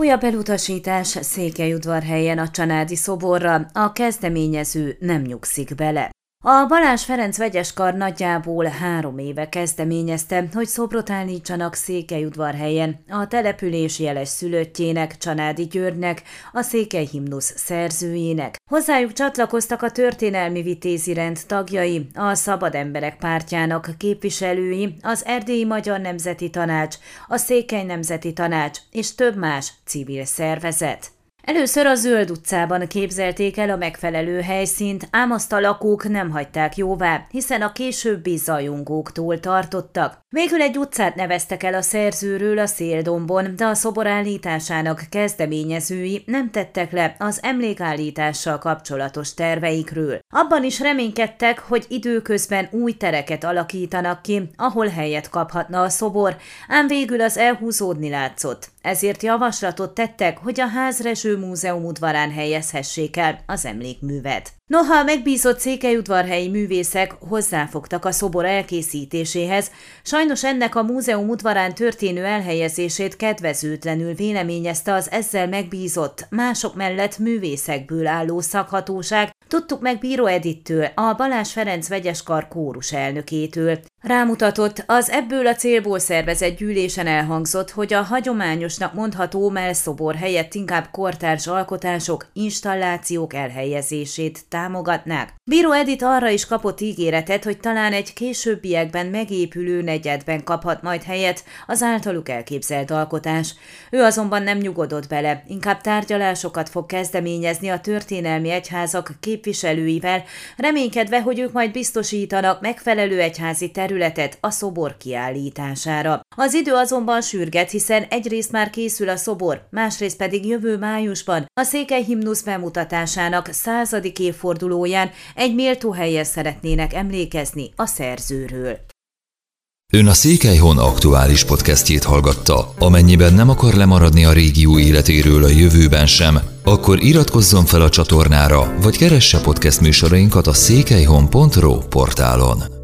Újabb elutasítás Székelyudvarhelyen a Csanádi szoborra, a kezdeményező nem nyugszik bele. A Balázs Ferenc vegyes kar nagyjából három éve kezdeményezte, hogy szobrot állítsanak Székelyudvarhelyen a település jeles szülöttjének, Csanádi Györgynek, a Székely himnusz szerzőjének. Hozzájuk csatlakoztak a történelmi vitézi rend tagjai, a Szabad Emberek pártjának képviselői, az Erdélyi Magyar Nemzeti Tanács, a Székely Nemzeti Tanács és több más civil szervezet. Először a Zöld utcában képzelték el a megfelelő helyszínt, ám azt a lakók nem hagyták jóvá, hiszen a későbbi zajongóktól tartottak. Végül egy utcát neveztek el a szerzőről a Széldombon, de a szobor állításának kezdeményezői nem tettek le az emlékállítással kapcsolatos terveikről. Abban is reménykedtek, hogy időközben új tereket alakítanak ki, ahol helyet kaphatna a szobor, ám végül az elhúzódni látszott. Ezért javaslatot tettek, hogy a Házreső Múzeum udvarán helyezhessék el az emlékművet. Noha a megbízott székelyudvarhelyi művészek hozzáfogtak a szobor elkészítéséhez, sajnos ennek a múzeum udvarán történő elhelyezését kedvezőtlenül véleményezte az ezzel megbízott, mások mellett művészekből álló szakhatóság, Tudtuk meg Bíró Edittől, a Balázs Ferenc vegyeskar kórus elnökétől. Rámutatott, az ebből a célból szervezett gyűlésen elhangzott, hogy a hagyományosnak mondható melszobor helyett inkább kortárs alkotások, installációk elhelyezését támogatnák. Bíró Edit arra is kapott ígéretet, hogy talán egy későbbiekben megépülő negyedben kaphat majd helyet az általuk elképzelt alkotás. Ő azonban nem nyugodott bele, inkább tárgyalásokat fog kezdeményezni a történelmi egyházak képviselőivel, reménykedve, hogy ők majd biztosítanak megfelelő egyházi területet a szobor kiállítására. Az idő azonban sürget, hiszen egyrészt már készül a szobor, másrészt pedig jövő májusban a Székely himnusz bemutatásának századik évfordulóján egy méltó helyen szeretnének emlékezni a szerzőről. Ön a Székelyhon aktuális podcastjét hallgatta. Amennyiben nem akar lemaradni a régió életéről a jövőben sem, akkor iratkozzon fel a csatornára, vagy keresse podcast műsorainkat a székelyhon.pro portálon.